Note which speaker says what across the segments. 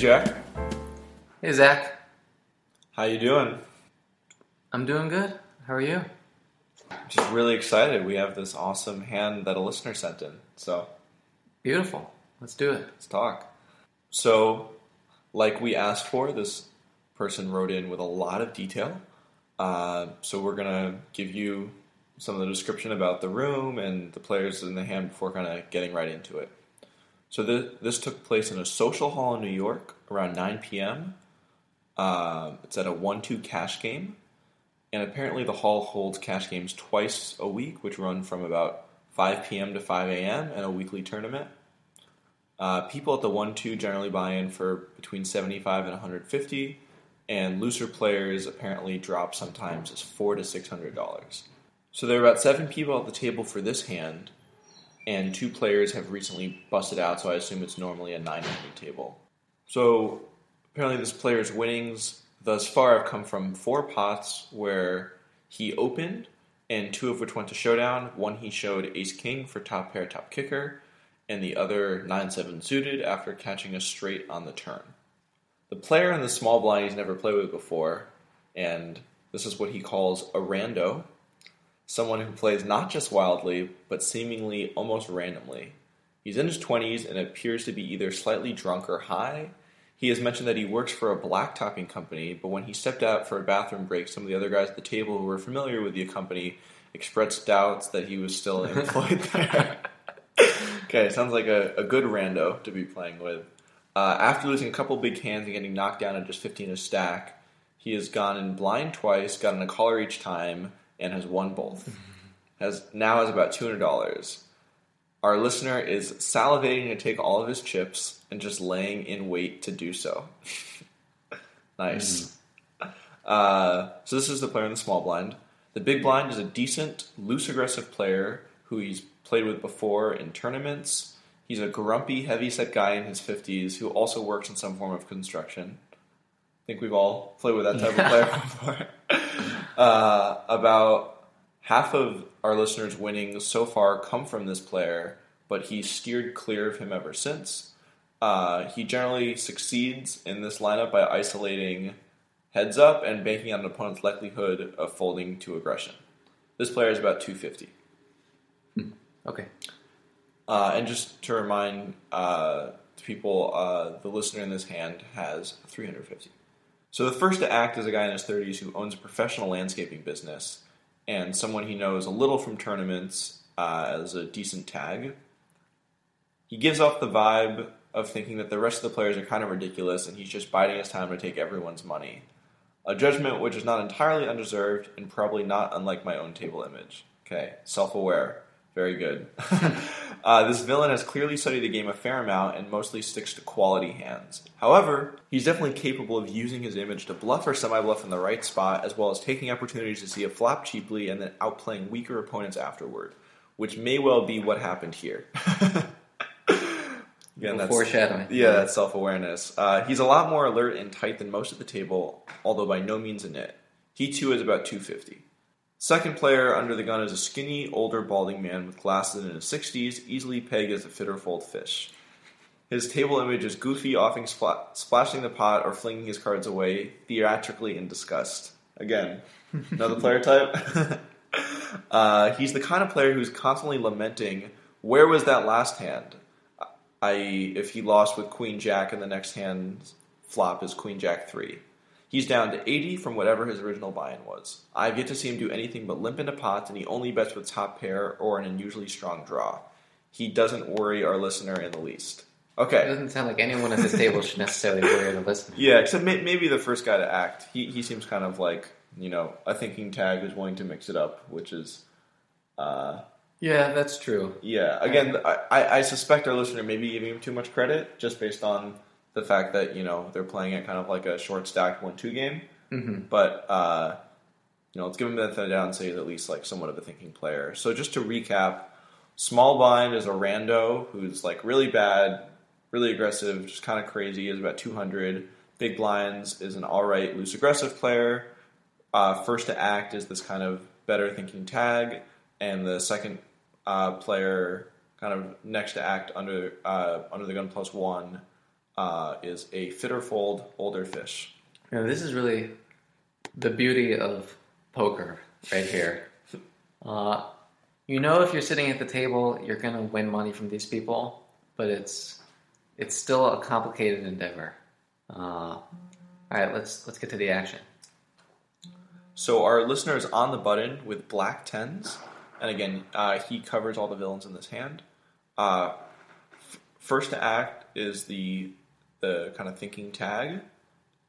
Speaker 1: Hey Jack,
Speaker 2: Hey Zach,
Speaker 1: how you doing?
Speaker 2: I'm doing good. How are you?
Speaker 1: Just really excited. We have this awesome hand that a listener sent in. So
Speaker 2: Beautiful. Let's do it.
Speaker 1: let's talk. So, like we asked for, this person wrote in with a lot of detail. Uh, so we're gonna give you some of the description about the room and the players in the hand before kind of getting right into it. So th- this took place in a social hall in New York around 9 p.m. Uh, it's at a one-two cash game, and apparently the hall holds cash games twice a week, which run from about 5 p.m. to 5 a.m. and a weekly tournament. Uh, people at the one-two generally buy in for between 75 and 150, and looser players apparently drop sometimes as four to six hundred dollars. So there are about seven people at the table for this hand, and two players have recently busted out, so I assume it's normally a 900 table. So apparently, this player's winnings thus far have come from four pots where he opened, and two of which went to showdown. One he showed ace king for top pair, top kicker, and the other 9 7 suited after catching a straight on the turn. The player in the small blind he's never played with before, and this is what he calls a rando, someone who plays not just wildly, but seemingly almost randomly. He's in his 20s and appears to be either slightly drunk or high. He has mentioned that he works for a blacktopping company, but when he stepped out for a bathroom break, some of the other guys at the table who were familiar with the company expressed doubts that he was still employed there. okay, sounds like a, a good rando to be playing with. Uh, after losing a couple big hands and getting knocked down at just 15 a stack, he has gone in blind twice, gotten a caller each time, and has won both. Has now has about two hundred dollars. Our listener is salivating to take all of his chips and just laying in wait to do so. nice. Uh, so this is the player in the small blind. The big blind is a decent, loose, aggressive player who he's played with before in tournaments. He's a grumpy, heavy-set guy in his fifties who also works in some form of construction. I think we've all played with that type of player before. Uh, about half of our listeners' winnings so far come from this player, but he's steered clear of him ever since. Uh, he generally succeeds in this lineup by isolating heads up and banking on an opponent's likelihood of folding to aggression. This player is about 250.
Speaker 2: Okay.
Speaker 1: Uh, and just to remind uh, people, uh, the listener in this hand has 350. So the first to act is a guy in his 30s who owns a professional landscaping business and someone he knows a little from tournaments uh, as a decent tag. He gives off the vibe of thinking that the rest of the players are kind of ridiculous and he's just biding his time to take everyone's money. A judgment which is not entirely undeserved and probably not unlike my own table image. Okay, self aware. Very good. uh, this villain has clearly studied the game a fair amount and mostly sticks to quality hands. However, he's definitely capable of using his image to bluff or semi bluff in the right spot, as well as taking opportunities to see a flop cheaply and then outplaying weaker opponents afterward, which may well be what happened here. Again, that's,
Speaker 2: Foreshadowing.
Speaker 1: yeah, that's self awareness. Uh, he's a lot more alert and tight than most at the table, although by no means a nit. He too is about 250. Second player under the gun is a skinny, older, balding man with glasses in his 60s, easily pegged as a fit-or-fold fish. His table image is goofy, often spla- splashing the pot or flinging his cards away, theatrically in disgust. Again, another player type. uh, he's the kind of player who's constantly lamenting, where was that last hand? I.e., if he lost with Queen Jack and the next hand flop is Queen Jack 3. He's down to 80 from whatever his original buy in was. I've yet to see him do anything but limp into pots, and he only bets with top pair or an unusually strong draw. He doesn't worry our listener in the least. Okay.
Speaker 2: It doesn't sound like anyone at this table should necessarily worry the listener.
Speaker 1: Yeah, except may- maybe the first guy to act. He, he seems kind of like, you know, a thinking tag who's willing to mix it up, which is uh,
Speaker 2: Yeah, that's true.
Speaker 1: Yeah, again, I, I I suspect our listener may be giving him too much credit just based on the fact that you know they're playing it kind of like a short stacked one two game.
Speaker 2: Mm-hmm.
Speaker 1: But uh, you know, let's give him the benefit of the doubt and say he's at least like somewhat of a thinking player. So just to recap, small blind is a rando who's like really bad, really aggressive, just kind of crazy. Is about two hundred. Big blinds is an all right loose aggressive player. Uh, first to act is this kind of better thinking tag, and the second uh, player kind of next to act under uh, under the gun plus one uh, is a Fit-or-fold older fish.
Speaker 2: Know, this is really the beauty of poker right here. Uh, you know, if you're sitting at the table, you're going to win money from these people, but it's it's still a complicated endeavor. Uh, all right, let's let's get to the action.
Speaker 1: So our listener is on the button with black tens, and again, uh, he covers all the villains in this hand. Uh, f- first to act is the the kind of thinking tag.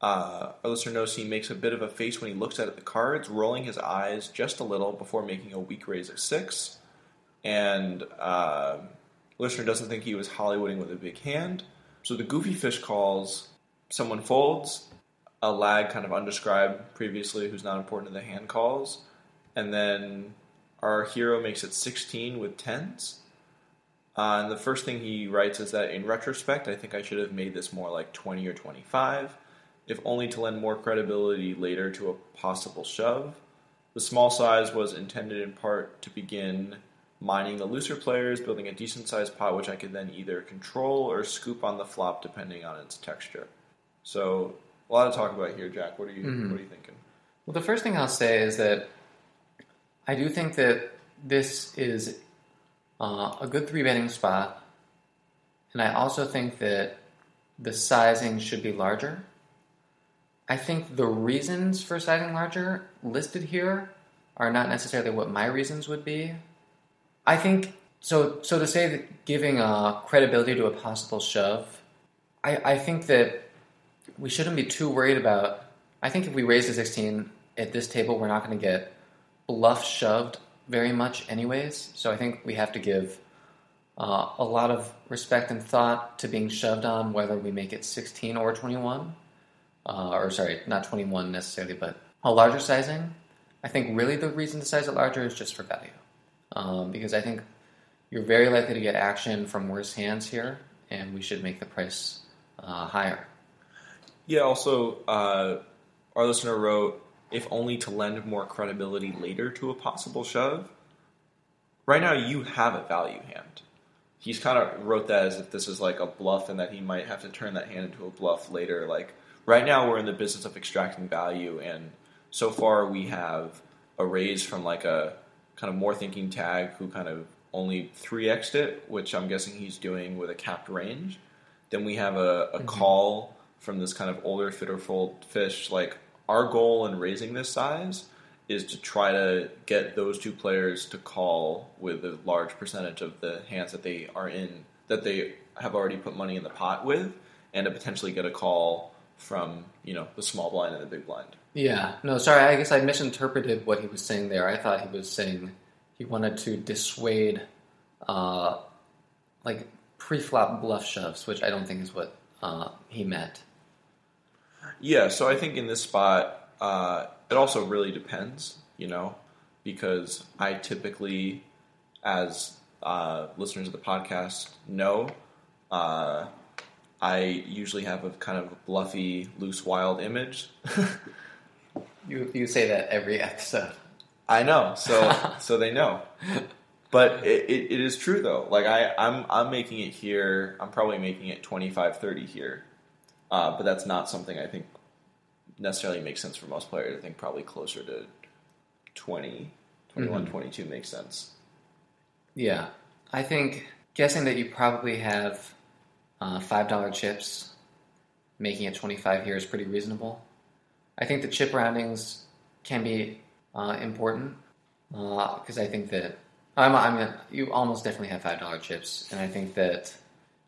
Speaker 1: Uh, our listener knows he makes a bit of a face when he looks at the cards, rolling his eyes just a little before making a weak raise of six. And uh, listener doesn't think he was Hollywooding with a big hand. So the goofy fish calls, someone folds, a lag kind of undescribed previously who's not important in the hand calls, and then our hero makes it 16 with tens. Uh, and the first thing he writes is that in retrospect, I think I should have made this more like 20 or 25, if only to lend more credibility later to a possible shove. The small size was intended in part to begin mining the looser players, building a decent sized pot which I could then either control or scoop on the flop depending on its texture. So a lot to talk about here, Jack. What are you
Speaker 2: Mhm.
Speaker 1: what are you thinking?
Speaker 2: Well, the first thing I'll say is that I do think that this is uh, a good three betting spot, and I also think that the sizing should be larger. I think the reasons for sizing larger listed here are not necessarily what my reasons would be. I think so. So to say that giving uh, credibility to a possible shove, I, I think that we shouldn't be too worried about. I think if we raise to 16 at this table, we're not going to get bluff shoved very much, anyways. So I think we have to give uh, a lot of respect and thought to being shoved on, whether we make it 16 or 21. Uh, or sorry, not 21 necessarily, but a larger sizing. I think really the reason to size it larger is just for value. Um, because I think you're very likely to get action from worse hands here, and we should make the price uh, higher.
Speaker 1: Yeah, also, uh, our listener wrote, if only to lend more credibility later to a possible shove. Right now, you have a value hand. He's kind of wrote that as if this is like a bluff and that he might have to turn that hand into a bluff later. Like, right now, we're in the business of extracting value, and so far, we have a raise from like a kind of more thinking tag who kind of only 3x'd it, which I'm guessing he's doing with a capped range. Then we have a, a mm-hmm. call from this kind of older fit-or-fold fish. Like our goal in raising this size is to try to get those two players to call with a large percentage of the hands that they are in that they have already put money in the pot with, and to potentially get a call from you know the small blind and the big blind.
Speaker 2: Yeah, no, sorry, I guess I misinterpreted what he was saying there. I thought he was saying he wanted to dissuade, uh, like pre-flop bluff shoves, which I don't think is what uh, he meant.
Speaker 1: Yeah, so I think in this spot, uh, it also really depends, you know, because I typically, as uh, listeners of the podcast know, uh, I usually have a kind of bluffy, loose, wild image.
Speaker 2: You you say that every episode.
Speaker 1: I know, so so they know. But it, it, it is true though. Like I, I'm I'm making it here. I'm probably making it 25, 30 here. Uh, but that's not something I think necessarily makes sense for most players. I think probably closer to 20, 21, 22 makes sense.
Speaker 2: Yeah, I think guessing that you probably have uh, five dollar chips, making it twenty five here is pretty reasonable. I think the chip roundings can be uh, important because I think that I'm, I'm you almost definitely have five dollar chips, and I think that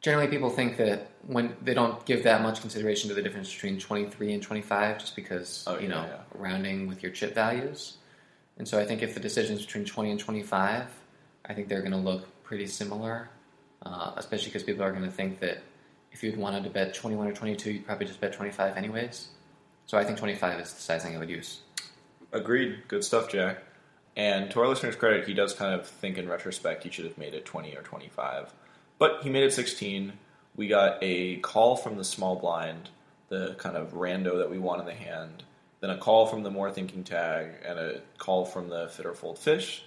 Speaker 2: generally people think that when they don't give that much consideration to the difference between twenty three and twenty five, just because
Speaker 1: Oh,
Speaker 2: you
Speaker 1: yeah,
Speaker 2: know
Speaker 1: yeah.
Speaker 2: rounding with your chip values. And so I think if the decision's between 20 and 25, I think they're going to look pretty similar, uh, especially because people are going to think that if you'd wanted to bet 21 or 22, you'd probably just bet 25 anyways. So I think 25 is the sizing I would use.
Speaker 1: Agreed. Good stuff, Jack. And to our listeners' credit, he does kind of think in retrospect he should have made it 20 or 25. But he made it 16. We got a call from the small blind, the kind of rando that we want in the hand, then a call from the more thinking tag, and a call from the fit-or-fold fish.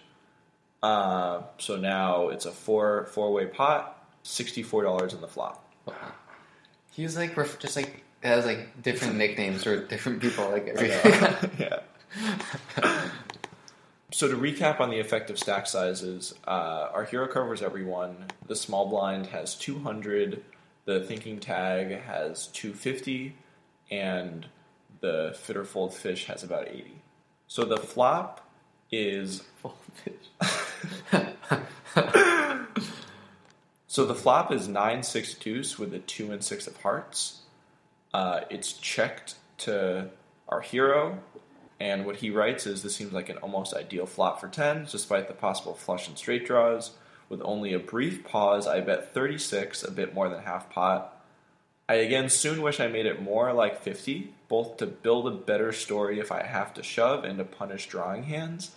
Speaker 1: Uh, so now it's a four four way pot, $64 in the flop.
Speaker 2: He's like ref- just like has like different nicknames for different people. Like every
Speaker 1: yeah. so to recap on the effective stack sizes, uh, our hero covers everyone. The small blind has 200. The thinking tag has 250, and the fit-or-fold fish has about 80. So the flop is so the flop is nine six deuce with a two and six of hearts. Uh, it's checked to our hero, and what he writes is this seems like an almost ideal flop for tens, despite the possible flush and straight draws. With only a brief pause, I bet 36, a bit more than half pot. I again soon wish I made it more like 50, both to build a better story if I have to shove and to punish drawing hands,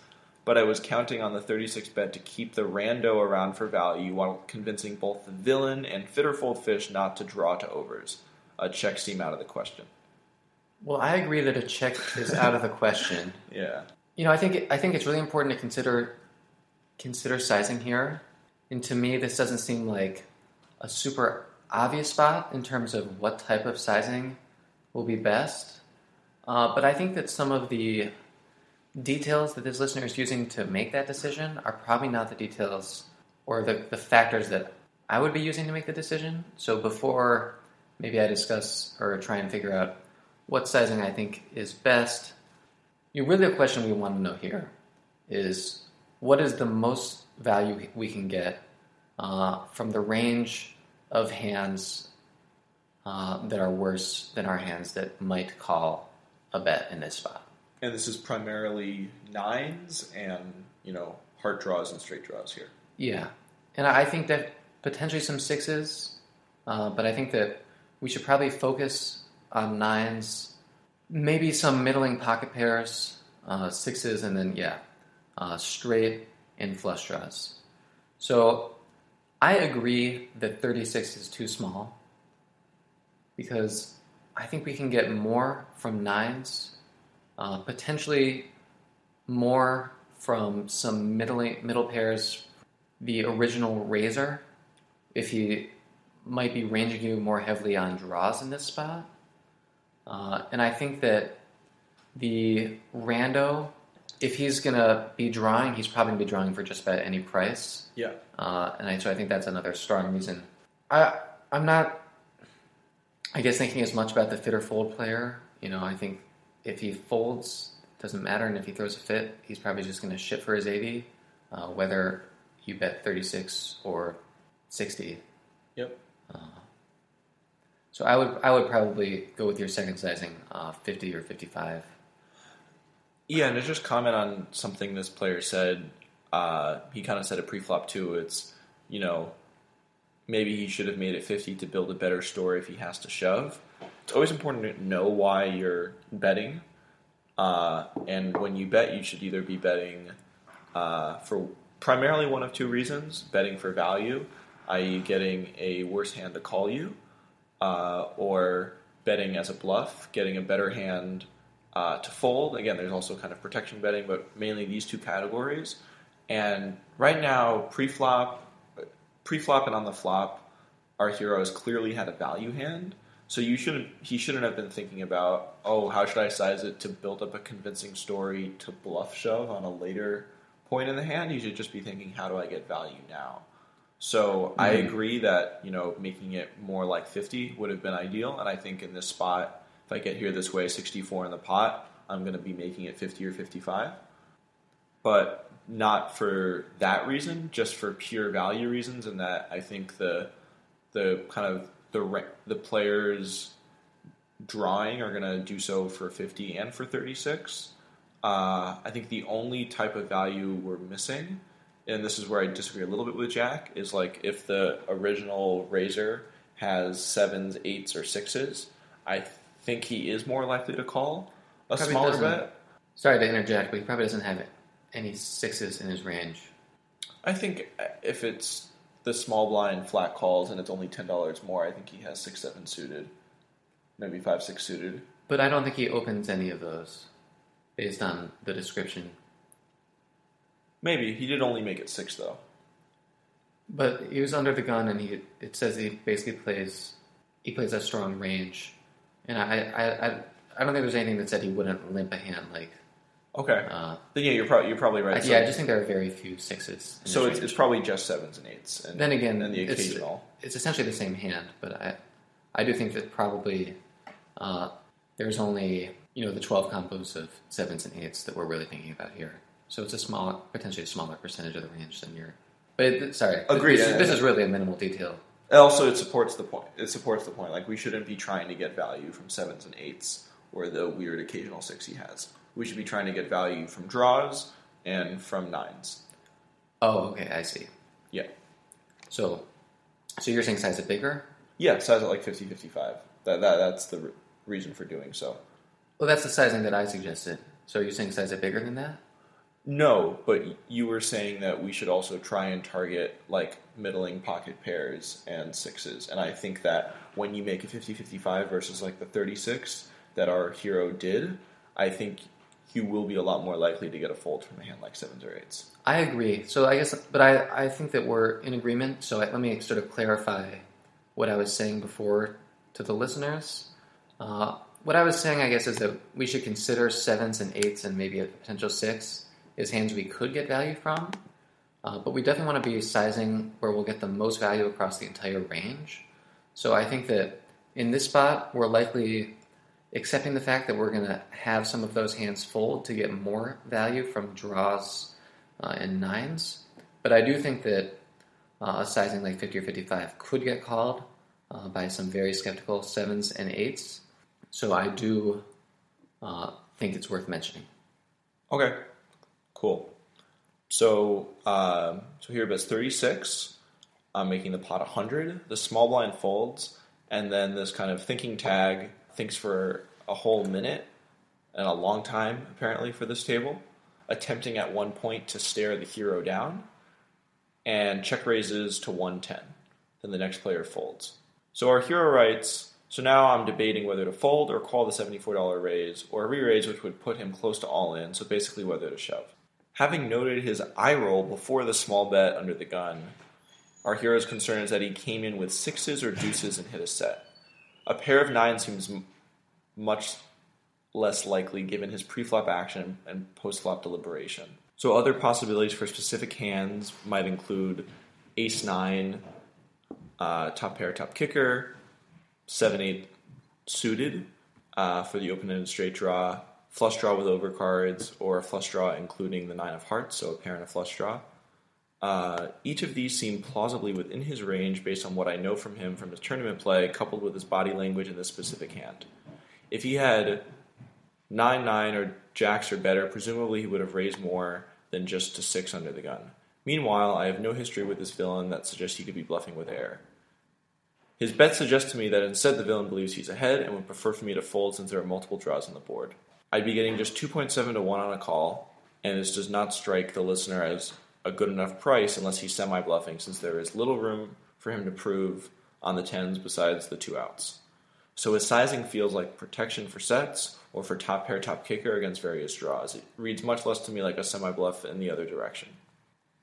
Speaker 1: but I was counting on the 36 bet to keep the rando around for value while convincing both the villain and Fit-or-Fold Fish not to draw to overs. A check seemed out of the question.
Speaker 2: Well, I agree that a check is out of the question.
Speaker 1: Yeah.
Speaker 2: You know, I think I think it's really important to consider consider sizing here. And to me, this doesn't seem like a super obvious spot in terms of what type of sizing will be best. Uh, but I think that some of the details that this listener is using to make that decision are probably not the details or the, the factors that I would be using to make the decision. So before maybe I discuss or try and figure out what sizing I think is best, you really the question we want to know here is what is the most value we can get uh, from the range of hands uh, that are worse than our hands that might call a bet in this spot.
Speaker 1: And this is primarily nines and, you know, heart draws and straight draws here.
Speaker 2: Yeah. And I think that potentially some sixes, uh, but I think that we should probably focus on nines, maybe some middling pocket pairs, uh, sixes, and then, yeah, uh, straight and flush draws. So I agree that 36 is too small because I think we can get more from nines, uh, potentially more from some middle middle pairs. The original raiser, if he might be ranging you more heavily on draws in this spot, uh, and I think that the rando, if he's gonna be drawing, he's probably gonna be drawing for just about any price.
Speaker 1: Yeah.
Speaker 2: Uh, and I, so I think that's another strong reason. I I'm not, I guess, thinking as much about the fit or fold player. You know, I think if he folds, doesn't matter, and if he throws a fit, he's probably just going to ship for his 80, uh, whether you bet 36 or 60.
Speaker 1: Yep.
Speaker 2: So I would I would probably go with your second sizing, uh, 50 or 55.
Speaker 1: Yeah, and to just comment on something this player said, uh, he kind of said it pre-flop too. It's you know maybe he should have made it 50 to build a better story if he has to shove. It's always important to know why you're betting, uh, and when you bet, you should either be betting uh, for primarily one of two reasons: betting for value, i.e., getting a worse hand to call you, uh, or betting as a bluff, getting a better hand uh, to fold. Again, there's also kind of protection betting, but mainly these two categories. And right now, pre-flop, pre-flop and on the flop, our hero has clearly had a value hand. So you shouldn't. He shouldn't have been thinking about, oh, how should I size it to build up a convincing story to bluff shove on a later point in the hand. You should just be thinking, how do I get value now? So I agree that you know making it more like 50 would have been ideal, and I think in this spot, if I get here this way, 64 in the pot, I'm going to be making it 50 or 55. But not for that reason, just for pure value reasons, and that I think the the kind of the the players drawing are going to do so for 50 and for 36. Uh, I think the only type of value we're missing, and this is where I disagree a little bit with Jack, is like if the original Raiser has sevens, eights, or sixes, I think he is more likely to call a
Speaker 2: Probably
Speaker 1: smaller bet.
Speaker 2: Sorry to interject, but he probably doesn't have any sixes in his range.
Speaker 1: I think uh, if it's the small blind flat calls and it's only ten dollars more, I think he has six seven suited, maybe five six suited.
Speaker 2: But I don't think he opens any of those based on the description.
Speaker 1: Maybe he did only make it six though.
Speaker 2: But he was under the gun, and he it says he basically plays he plays at strong range, and I, I, I, I don't think there's anything that said he wouldn't limp a hand. Like,
Speaker 1: Okay.
Speaker 2: uh,
Speaker 1: then yeah, you're probably you're probably right.
Speaker 2: I, yeah, I just think there are very few sixes.
Speaker 1: so it's, it's probably just sevens and eights. And
Speaker 2: then again,
Speaker 1: and the
Speaker 2: it's-
Speaker 1: occasional.
Speaker 2: It's, essentially the same hand, but I, I do think that probably uh, there's only you know the 12 combos of sevens and eights that we're really thinking about here. So it's a small, potentially a smaller percentage of the range than you're. But it, sorry,
Speaker 1: Agreed,
Speaker 2: This,
Speaker 1: and-
Speaker 2: this is really a minimal detail.
Speaker 1: Also, it supports the point. It supports the point. Like we shouldn't be trying to get value from sevens and eights or the weird occasional six he has. We should be trying to get value from draws and from nines.
Speaker 2: Oh, okay, I see.
Speaker 1: Yeah.
Speaker 2: So, so you're saying size it bigger?
Speaker 1: Yeah, size at like 50 55. That, that, that's the re- reason for doing so.
Speaker 2: Well, that's the sizing that I suggested. So are you saying size it bigger than that?
Speaker 1: No, but you were saying that we should also try and target like middling pocket pairs and sixes. And I think that when you make a 50 55 versus like the 36 that our hero did, I think you will be a lot more likely to get a fold from a hand like sevens or eights.
Speaker 2: I agree. So I guess, but I, I think that we're in agreement. So let me sort of clarify what I was saying before to the listeners. Uh, what I was saying, I guess, is that we should consider sevens and eights and maybe a potential six as hands we could get value from. Uh, but we definitely want to be sizing where we'll get the most value across the entire range. So I think that in this spot, we're likely accepting the fact that we're going to have some of those hands fold to get more value from draws uh, and nines. But I do think that uh, a sizing like 50 or 55 could get called uh, by some very skeptical sevens and eights. So I do uh, think it's worth mentioning.
Speaker 1: Okay, cool. So, um, so here bets 36. I'm making the pot 100. The small blind folds, and then this kind of thinking tag thinks for a whole minute and a long time, apparently, for this table, attempting at one point to stare the hero down, and check raises to 110. Then the next player folds. So our hero writes, so now I'm debating whether to fold or call the $74 raise, or re raise, which would put him close to all in, so basically whether to shove. Having noted his eye roll before the small bet under the gun, our hero's concern is that he came in with sixes or deuces and hit a set. A pair of nines seems m- much less likely given his pre-flop action and post-flop deliberation. So other possibilities for specific hands might include ace nine, uh, top pair, top kicker, seven eight suited uh, for the open-ended straight draw, flush draw with overcards, or a flush draw including the nine of hearts, so a pair and a flush draw. Uh, each of these seem plausibly within his range based on what I know from him from his tournament play, coupled with his body language and this specific hand. If he had nine nine or jacks or better, presumably he would have raised more than just to six under the gun. Meanwhile, I have no history with this villain that suggests he could be bluffing with air. His bet suggests to me that instead the villain believes he's ahead and would prefer for me to fold since there are multiple draws on the board. I'd be getting just 2.7 to 1 on a call, and this does not strike the listener as a good enough price unless he's semi bluffing, since there is little room for him to prove on the tens besides the two outs. So his sizing feels like protection for sets or for top pair, top kicker against various draws. It reads much less to me like a semi bluff in the other direction.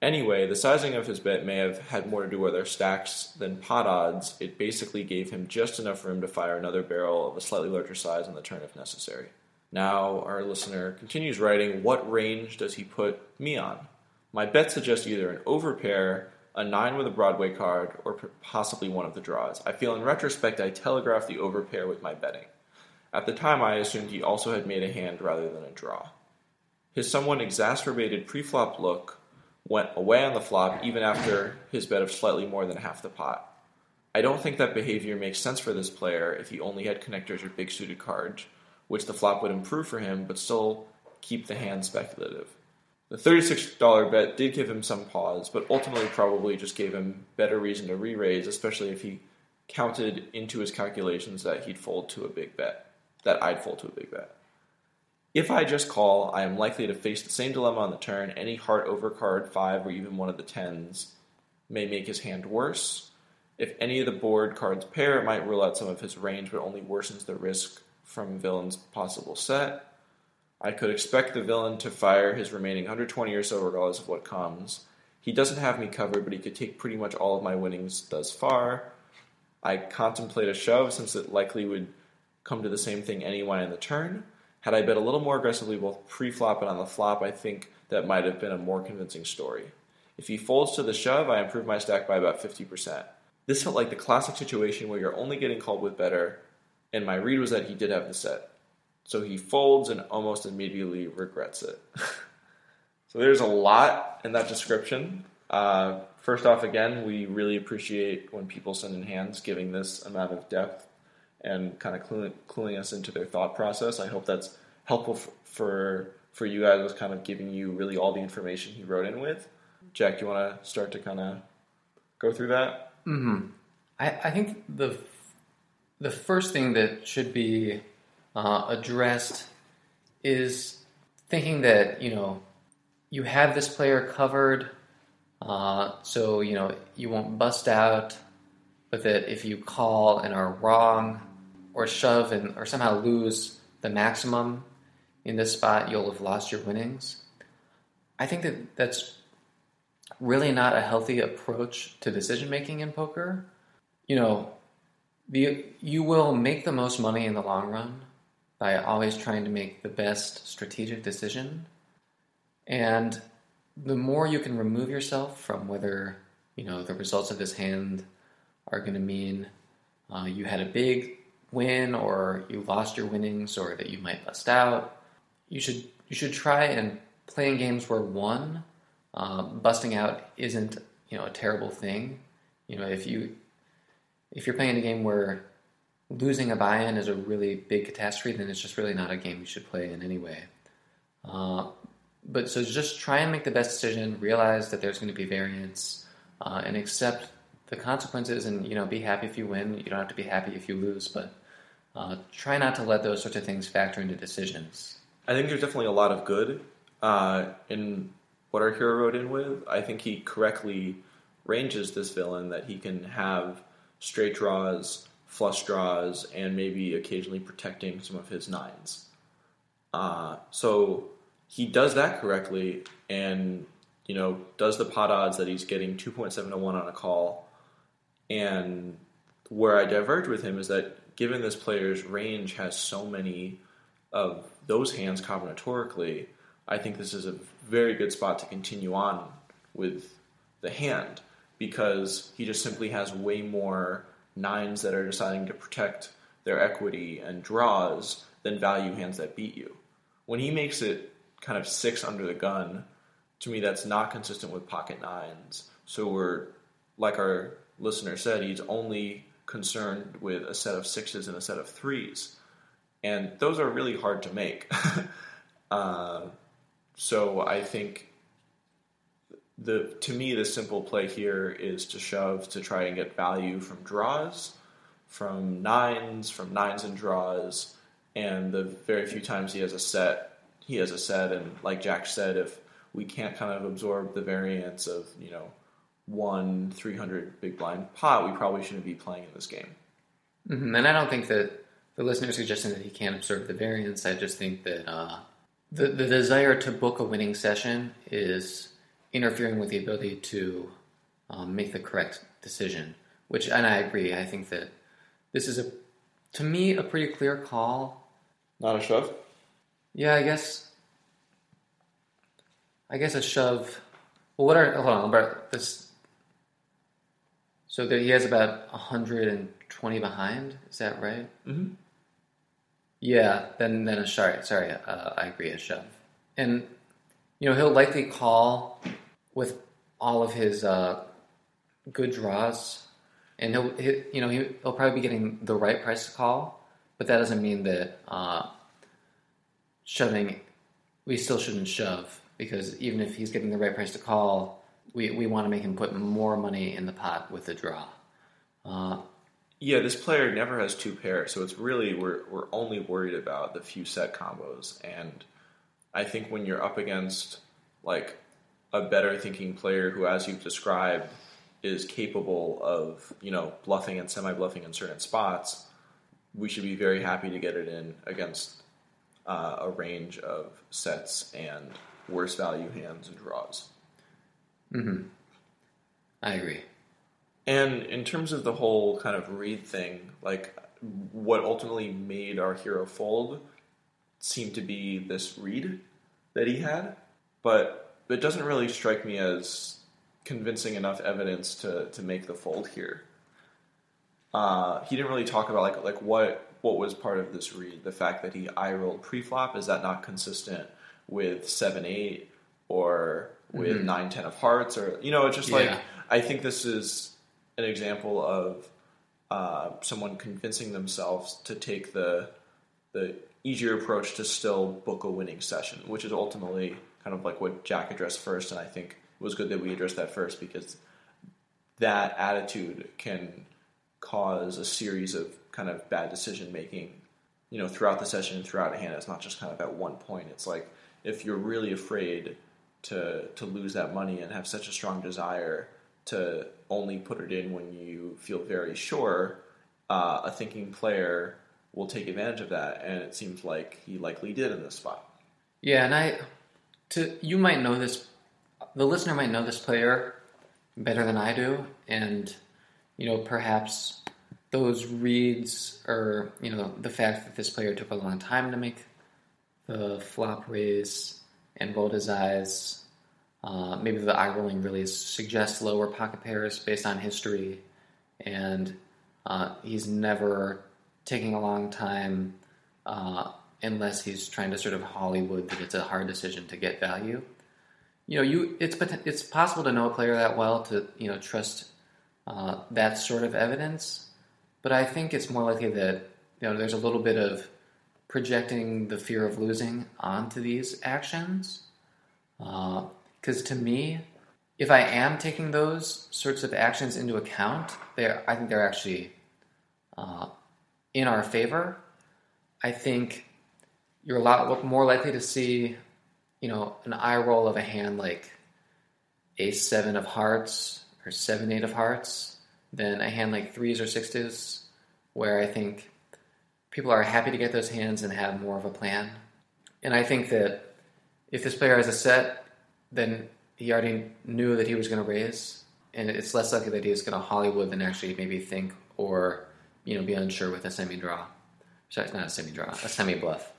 Speaker 1: Anyway, the sizing of his bet may have had more to do with our stacks than pot odds. It basically gave him just enough room to fire another barrel of a slightly larger size on the turn if necessary. Now, our listener continues writing, What range does he put me on? My bet suggests either an overpair, a 9 with a Broadway card, or possibly one of the draws. I feel in retrospect I telegraphed the overpair with my betting. At the time, I assumed he also had made a hand rather than a draw. His somewhat exacerbated pre-flop look went away on the flop even after his bet of slightly more than half the pot. I don't think that behavior makes sense for this player if he only had connectors or big suited cards, which the flop would improve for him but still keep the hand speculative. The $36 bet did give him some pause, but ultimately probably just gave him better reason to re raise, especially if he counted into his calculations that he'd fold to a big bet, that I'd fold to a big bet. If I just call, I am likely to face the same dilemma on the turn. Any heart over card 5 or even one of the 10s may make his hand worse. If any of the board cards pair, it might rule out some of his range, but only worsens the risk from villain's possible set. I could expect the villain to fire his remaining 120 or so, regardless of what comes. He doesn't have me covered, but he could take pretty much all of my winnings thus far. I contemplate a shove since it likely would come to the same thing anyway in the turn. Had I bet a little more aggressively both pre-flop and on the flop, I think that might have been a more convincing story. If he folds to the shove, I improve my stack by about 50%. This felt like the classic situation where you're only getting called with better, and my read was that he did have the set. So he folds and almost immediately regrets it. so there's a lot in that description. Uh, first off, again, we really appreciate when people send in hands, giving this amount of depth and kind of cluing, cluing us into their thought process. I hope that's helpful f- for for you guys, was kind of giving you really all the information he wrote in with. Jack, do you want to start to kind of go through that?
Speaker 2: Mm-hmm. I, I think the the first thing that should be uh, addressed is thinking that you know you have this player covered, uh, so you know you won't bust out, but that if you call and are wrong, or shove and or somehow lose the maximum in this spot, you'll have lost your winnings. I think that that's really not a healthy approach to decision making in poker. You know, the, you will make the most money in the long run by always trying to make the best strategic decision. And the more you can remove yourself from whether, you know, the results of this hand are going to mean uh, you had a big win or you lost your winnings or that you might bust out, you should you should try and play in games where one um, busting out isn't you know a terrible thing. You know if you if you're playing a game where losing a buy-in is a really big catastrophe, then it's just really not a game you should play in anyway. Uh, but so just try and make the best decision. Realize that there's going to be variance, uh, and accept the consequences. And you know, be happy if you win. You don't have to be happy if you lose, but uh, try not to let those sorts of things factor into decisions.
Speaker 1: I think there's definitely a lot of good uh, in what our hero wrote in with. I think he correctly ranges this villain that he can have straight draws, flush draws, and maybe occasionally protecting some of his nines. Uh, so he does that correctly, and you know does the pot odds that he's getting 2.7 to one on a call. And where I diverge with him is that given this player's range has so many of those hands combinatorically, I think this is a very good spot to continue on with the hand because he just simply has way more nines that are deciding to protect their equity and draws than value hands that beat you. When he makes it kind of six under the gun, to me that's not consistent with pocket nines. So we're like our listener said, he's only concerned with a set of sixes and a set of threes and those are really hard to make. uh, so I think the to me the simple play here is to shove to try and get value from draws, from nines, from nines and draws, and the very few times he has a set, he has a set, and like Jack said, if we can't kind of absorb the variance of you know one 300 big blind pot, we probably shouldn't be playing in this game.
Speaker 2: Mm-hmm. And I don't think that the listener suggesting that he can't observe the variance. I just think that uh, the the desire to book a winning session is interfering with the ability to um, make the correct decision. Which, and I agree. I think that this is a, to me, a pretty clear call.
Speaker 1: Not a shove.
Speaker 2: Yeah, I guess. I guess a shove. Well, what are hold on about this? So that he has about hundred and twenty behind. Is that right?
Speaker 1: Mm-hmm.
Speaker 2: Yeah, then then a sorry, sorry, uh, I agree, a shove. And you know he'll likely call with all of his uh, good draws, and he'll he, you know he, will probably be getting the right price to call, but that doesn't mean that uh, shoving. We still shouldn't shove because even if he's getting the right price to call, we we want to make him put more money in the pot with the draw. Uh,
Speaker 1: yeah, this player never has two pairs, so it's really we're we're only worried about the few set combos, and I think when you're up against like a better thinking player who, as you've described, is capable of you know bluffing and semi bluffing in certain spots, we should be very happy to get it in against uh, a range of sets and worse value hands and draws.
Speaker 2: Mm-hmm. I agree.
Speaker 1: And in terms of the whole kind of read thing, like what ultimately made our hero fold seemed to be this read that he had, but it doesn't really strike me as convincing enough evidence to, to make the fold here. Uh, he didn't really talk about like like what what was part of this read. The fact that he eye rolled pre-flop is that not consistent with seven eight or with
Speaker 2: Mhm.
Speaker 1: nine ten of hearts or you know it's just
Speaker 2: Yeah.
Speaker 1: like I think this is an example of uh, someone convincing themselves to take the the easier approach to still book a winning session, which is ultimately kind of like what Jack addressed first, and I think it was good that we addressed that first because that attitude can cause a series of kind of bad decision making, you know, throughout the session and throughout a hand. It's not just kind of at one point. It's like if you're really afraid to to lose that money and have such a strong desire to only put it in when you feel very sure, uh, a thinking player will take advantage of that, and it seems like he likely did in this spot.
Speaker 2: Yeah, and I, to you might know this, the listener might know this player better than I do, and you know perhaps those reads or you know the fact that this player took a long time to make the flop raise and his eyes. Uh, maybe the eye rolling really suggests lower pocket pairs based on history, and uh, he's never taking a long time uh, unless he's trying to sort of Hollywood that it's a hard decision to get value. You know, you it's it's possible to know a player that well to you know trust uh, that sort of evidence, but I think it's more likely that you know there's a little bit of projecting the fear of losing onto these actions. Because to me, if I am taking those sorts of actions into account, they're I think they're actually uh, in our favor. I think you're a lot more likely to see, you know, an eye roll of a hand like ace seven of hearts or seven eight of hearts than a hand like threes or sixes, where I think people are happy to get those hands and have more of a plan. And I think that if this player has a set, then he already knew that he was going to raise, and it's less likely that he's going to Hollywood than actually maybe think or you know be unsure with a semi draw. Sorry, it's not a semi draw, a semi bluff.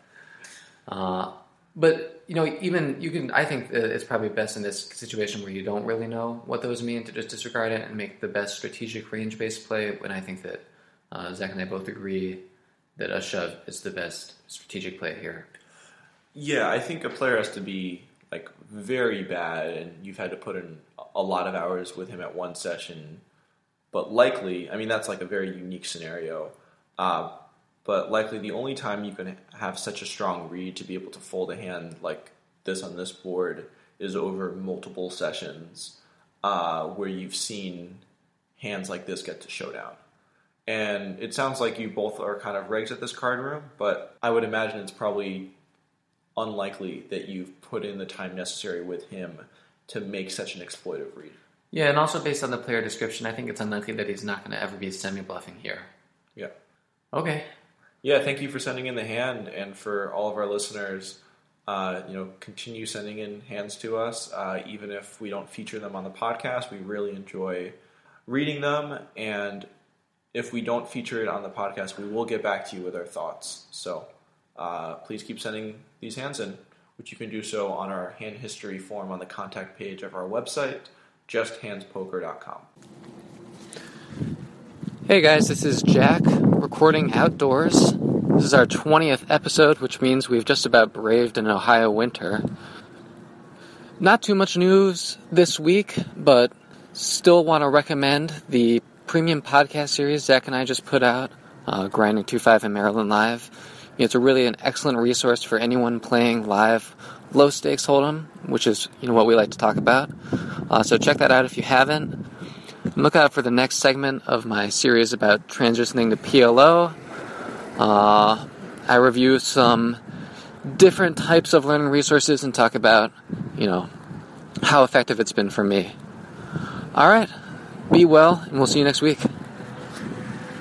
Speaker 2: Uh, but you know, even you can. I think that it's probably best in this situation where you don't really know what those mean to just disregard it and make the best strategic range based play. When I think that uh, Zach and I both agree that a shove is the best strategic play here.
Speaker 1: Yeah, I think a player has to be like very bad, and you've had to put in a lot of hours with him at one session. But likely, I mean, that's like a very unique scenario. Uh, but likely, the only time you can have such a strong read to be able to fold a hand like this on this board is over multiple sessions, uh, where you've seen hands like this get to showdown. And it sounds like you both are kind of regs at this card room, but I would imagine it's probably unlikely that you've put in the time necessary with him to make such an exploitive read.
Speaker 2: Yeah, and also based on the player description, I think it's unlikely that he's not going to ever be semi bluffing here.
Speaker 1: Yeah.
Speaker 2: Okay.
Speaker 1: Yeah, thank you for sending in the hand, and for all of our listeners, uh, you know, continue sending in hands to us. Uh, even if we don't feature them on the podcast, we really enjoy reading them, and if we don't feature it on the podcast, we will get back to you with our thoughts. So uh, please keep sending these hands in, which you can do so on our hand history form on the contact page of our website, justhandspoker.com.
Speaker 2: Hey guys, this is Jack recording outdoors. This is our 20th episode, which means we've just about braved an Ohio winter. Not too much news this week, but still want to recommend the premium podcast series Zach and I just put out, uh, Grinding 2.5 in Maryland Live. It's a really an excellent resource for anyone playing live low stakes hold'em, which is you know what we like to talk about. Uh, so check that out if you haven't. Look out for the next segment of my series about transitioning to PLO. Uh, I review some different types of learning resources and talk about, you know, how effective it's been for me. All right, be well, and we'll see you next week.